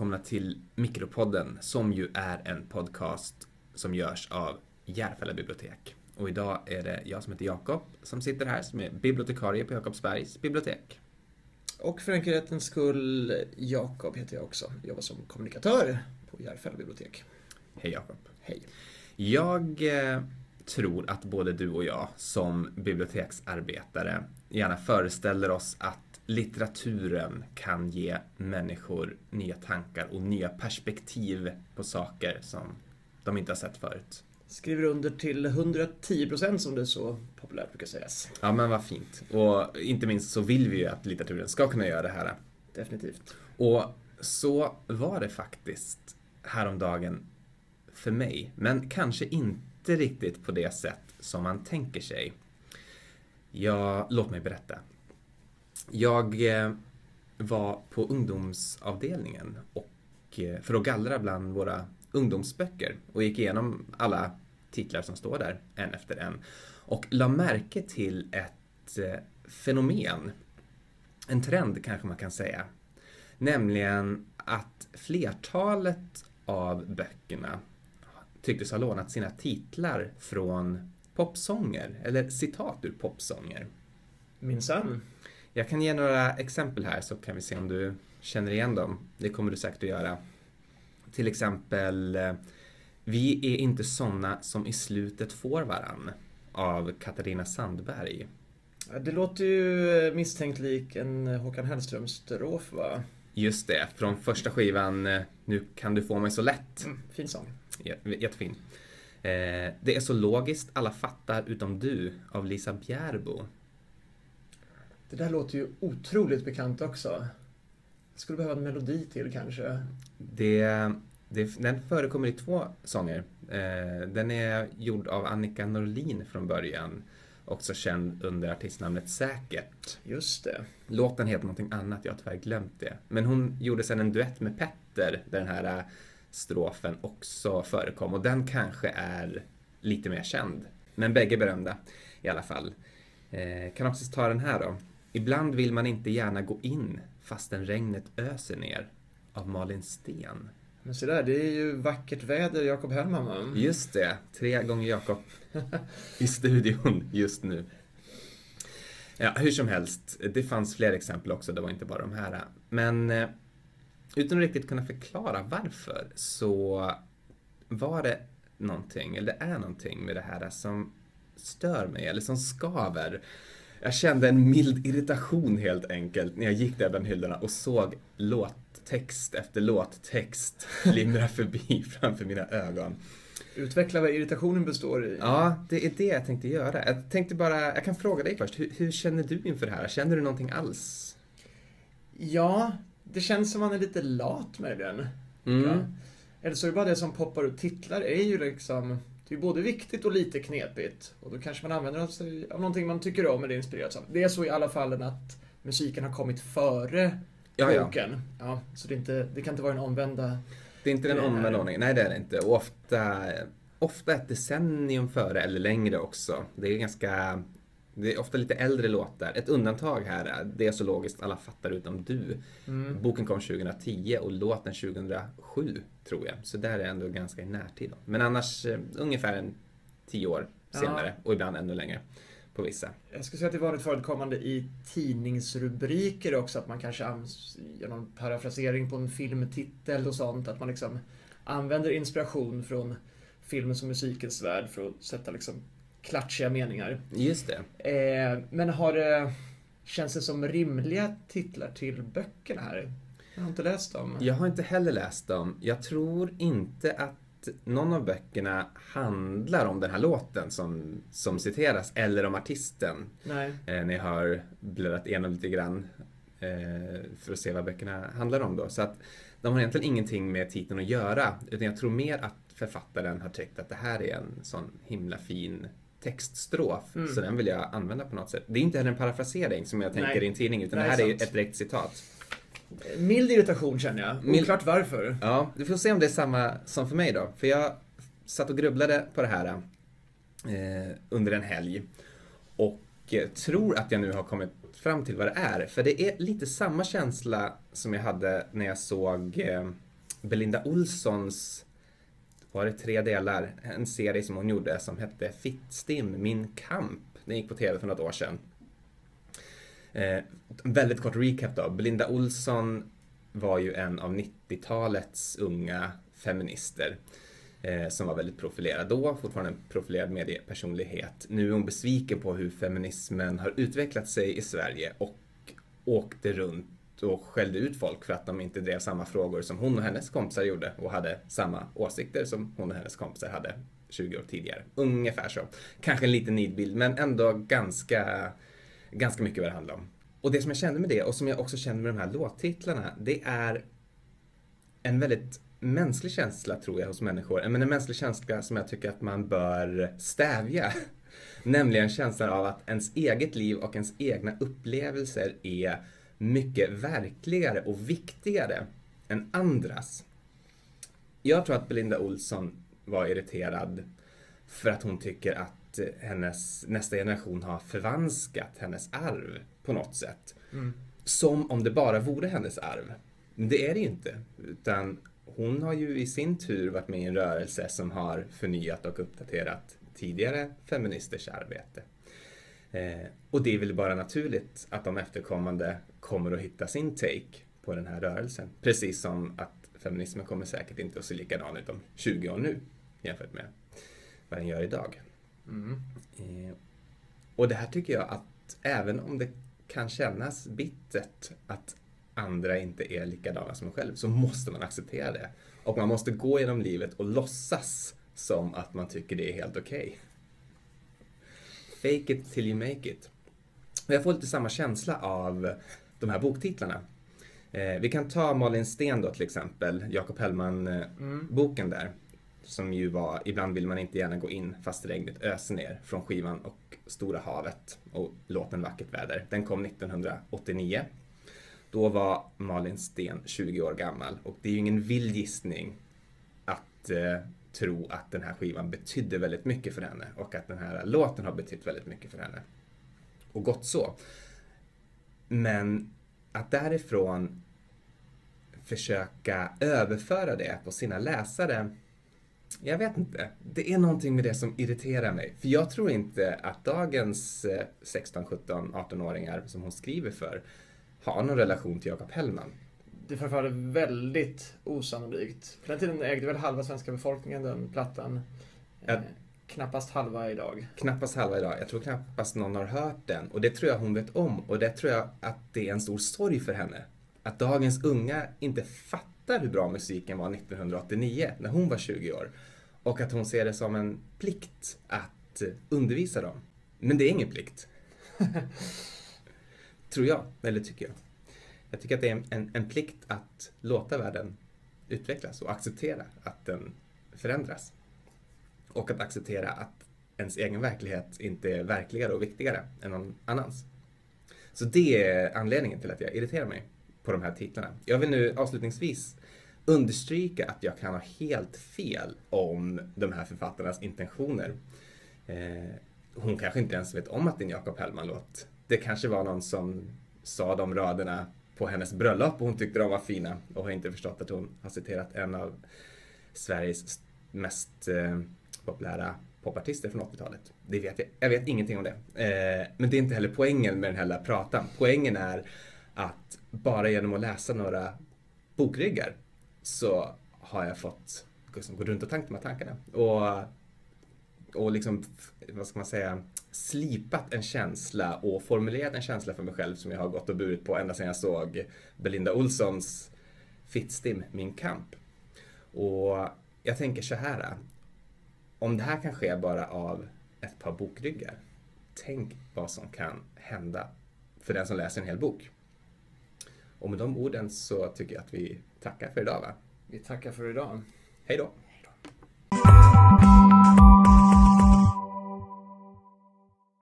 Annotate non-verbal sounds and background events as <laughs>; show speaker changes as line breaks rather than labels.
välkomna till Mikropodden som ju är en podcast som görs av Järfälla bibliotek. Och idag är det jag som heter Jakob som sitter här som är bibliotekarie på Jakobsbergs bibliotek.
Och för enkelhetens skull, Jakob heter jag också. Jobbar som kommunikatör på Järfälla bibliotek.
Hej Jakob.
Hej.
Jag eh, tror att både du och jag som biblioteksarbetare gärna föreställer oss att litteraturen kan ge människor nya tankar och nya perspektiv på saker som de inte har sett förut.
Skriver under till 110% som det så populärt brukar sägas.
Ja, men vad fint. Och inte minst så vill vi ju att litteraturen ska kunna göra det här.
Definitivt.
Och så var det faktiskt häromdagen för mig, men kanske inte riktigt på det sätt som man tänker sig. Ja, låt mig berätta. Jag eh, var på ungdomsavdelningen och eh, för att gallra bland våra ungdomsböcker och gick igenom alla titlar som står där en efter en och la märke till ett eh, fenomen, en trend kanske man kan säga, nämligen att flertalet av böckerna tycktes ha lånat sina titlar från popsånger eller citat ur popsånger.
Minsann.
Jag kan ge några exempel här så kan vi se om du känner igen dem. Det kommer du säkert att göra. Till exempel eh, Vi är inte såna som i slutet får varann av Katarina Sandberg.
Det låter ju misstänkt lik en Håkan Hellström-strof va?
Just det, från första skivan eh, Nu kan du få mig så lätt.
Mm, fin sång.
Jä- Jättefin. Eh, Det är så logiskt, alla fattar utom du av Lisa Bjärbo.
Det där låter ju otroligt bekant också. Skulle behöva en melodi till kanske.
Det, det, den förekommer i två sånger. Eh, den är gjord av Annika Norlin från början. Också känd under artistnamnet Säkert.
Just det.
Låten heter någonting annat, jag har tyvärr glömt det. Men hon gjorde sen en duett med Petter där den här eh, strofen också förekom. Och den kanske är lite mer känd. Men bägge berömda i alla fall. Eh, kan också ta den här då. Ibland vill man inte gärna gå in fastän regnet öser ner. Av Malin Sten.
Men se där, det är ju vackert väder, Jakob Hellman va?
Just det, tre gånger Jakob <laughs> i studion just nu. Ja, hur som helst, det fanns fler exempel också, det var inte bara de här. Men eh, utan att riktigt kunna förklara varför så var det någonting, eller det är någonting med det här som stör mig, eller som skaver. Jag kände en mild irritation helt enkelt när jag gick där bland hyllorna och såg låttext efter låttext <laughs> glimra förbi framför mina ögon.
Utveckla vad irritationen består i.
Ja, det är det jag tänkte göra. Jag tänkte bara, jag kan fråga dig först, hur, hur känner du inför det här? Känner du någonting alls?
Ja, det känns som man är lite lat med den.
Mm.
Eller så är det bara det som poppar ut titlar är ju liksom det är både viktigt och lite knepigt. Och då kanske man använder sig av någonting man tycker om eller inspireras av. Det är så i alla fall att musiken har kommit före
Ja, ja.
boken. Ja, så det, inte, det kan inte vara den omvända.
Det är inte den
är-
omvända ordningen, nej det är det inte. Och ofta, ofta ett decennium före eller längre också. Det är ganska, det är ofta lite äldre låtar. Ett undantag här, det är så logiskt, alla fattar utom du.
Mm.
Boken kom 2010 och låten 2007 tror jag. Så där är ändå ganska i närtid. Då. Men annars eh, ungefär en tio år
Ja.
senare och ibland ännu längre på vissa.
Jag skulle säga att det är vanligt förekommande i tidningsrubriker också, att man kanske ans- gör någon parafrasering på en filmtitel och sånt. Att man liksom använder inspiration från filmens och musikens värld för att sätta liksom klatschiga meningar.
Just det.
Eh, men har det... Känns det som rimliga titlar till böckerna här? Jag har inte läst dem.
Jag har inte heller läst dem. Jag tror inte att någon av böckerna handlar om den här låten som, som citeras eller om artisten.
Nej.
Eh, jag har bläddrat igenom lite grann eh, för att se vad böckerna handlar om då. Så att de har egentligen ingenting med titeln att göra. Utan jag tror mer att författaren har tyckt att det här är en sån himla fin textstrof.
Mm.
Så den vill jag använda på något sätt. Det är inte heller en parafrasering som jag tänker
Nej.
i en tidning. Utan
Nej,
det här är
sant.
ett direkt citat.
Mild irritation känner jag.
Mild-
Oklart varför.
Ja, du får se om det är samma som för mig då. För jag satt och grubblade på det här eh, under en helg. Och eh, tror att jag nu har kommit fram till vad det är. För det är lite samma känsla som jag hade när jag såg eh, Belinda Olssons, var det tre delar, en serie som hon gjorde som hette Fittstim, min kamp. Den gick på TV för något år sedan. Eh, väldigt kort recap då. Belinda Olsson var ju en av 90-talets unga feminister eh, som var väldigt profilerad då, fortfarande en profilerad mediepersonlighet. Nu är hon besviken på hur feminismen har utvecklat sig i Sverige och åkte runt och skällde ut folk för att de inte drev samma frågor som hon och hennes kompisar gjorde och hade samma åsikter som hon och hennes kompisar hade 20 år tidigare. Ungefär så. Kanske en liten nidbild, men ändå ganska, ganska mycket vad det handlar om. Och det som jag kände med det och som jag också kände med de här låttitlarna, det är en väldigt mänsklig känsla tror jag hos människor. Men en mänsklig känsla som jag tycker att man bör stävja. <laughs> Nämligen känslan av att ens eget liv och ens egna upplevelser är mycket verkligare och viktigare än andras. Jag tror att Belinda Olsson var irriterad för att hon tycker att hennes nästa generation har förvanskat hennes arv på något sätt. Mm. Som om det bara vore hennes arv. Men det är det ju inte. Utan hon har ju i sin tur varit med i en rörelse som har förnyat och uppdaterat tidigare feministers arbete. Eh, och det är väl bara naturligt att de efterkommande kommer att hitta sin take på den här rörelsen. Precis som att feminismen kommer säkert inte att se likadan ut om 20 år nu jämfört med vad den gör idag. Mm. Eh, och det här tycker jag att även om det kan kännas bittert att andra inte är likadana som en själv så måste man acceptera det. Och man måste gå genom livet och låtsas som att man tycker det är helt okej. Okay. Fake it till you make it. Och jag får lite samma känsla av de här boktitlarna. Eh, vi kan ta Malin Sten då till exempel, Jakob Hellman-boken mm. där. Som ju var Ibland vill man inte gärna gå in fast regnet öser ner från skivan och Stora havet och låten Vackert väder. Den kom 1989. Då var Malin Sten 20 år gammal och det är ju ingen vild gissning att eh, tro att den här skivan betydde väldigt mycket för henne och att den här låten har betytt väldigt mycket för henne. Och gott så. Men att därifrån försöka överföra det på sina läsare jag vet inte. Det är någonting med det som irriterar mig. För jag tror inte att dagens 16, 17, 18-åringar som hon skriver för har någon relation till Jakob Hellman.
Det förefaller väldigt osannolikt. På den tiden ägde väl halva svenska befolkningen den plattan. Ja. Eh, knappast halva idag.
Knappast halva idag. Jag tror knappast någon har hört den. Och det tror jag hon vet om. Och det tror jag att det är en stor sorg för henne. Att dagens unga inte fattar hur bra musiken var 1989, när hon var 20 år. Och att hon ser det som en plikt att undervisa dem. Men det är ingen plikt. <laughs> Tror jag, eller tycker jag. Jag tycker att det är en, en plikt att låta världen utvecklas och acceptera att den förändras. Och att acceptera att ens egen verklighet inte är verkligare och viktigare än någon annans. Så det är anledningen till att jag irriterar mig på de här titlarna. Jag vill nu avslutningsvis understryka att jag kan ha helt fel om de här författarnas intentioner. Eh, hon kanske inte ens vet om att det är en Jakob Hellman-låt det kanske var någon som sa de raderna på hennes bröllop och hon tyckte de var fina och har inte förstått att hon har citerat en av Sveriges mest eh, populära popartister från 80-talet. Det vet jag. Jag vet ingenting om det. Eh, men det är inte heller poängen med den här lilla pratan. Poängen är att bara genom att läsa några bokryggar så har jag fått liksom, gå runt och tänka de här tankarna. Och, och liksom, vad ska man säga, slipat en känsla och formulerat en känsla för mig själv som jag har gått och burit på ända sedan jag såg Belinda Olssons Fittstim, Min kamp. Och jag tänker så här. Om det här kan ske bara av ett par bokryggar, tänk vad som kan hända för den som läser en hel bok. Och med de orden så tycker jag att vi tackar för idag va?
Vi tackar för idag.
Hej då!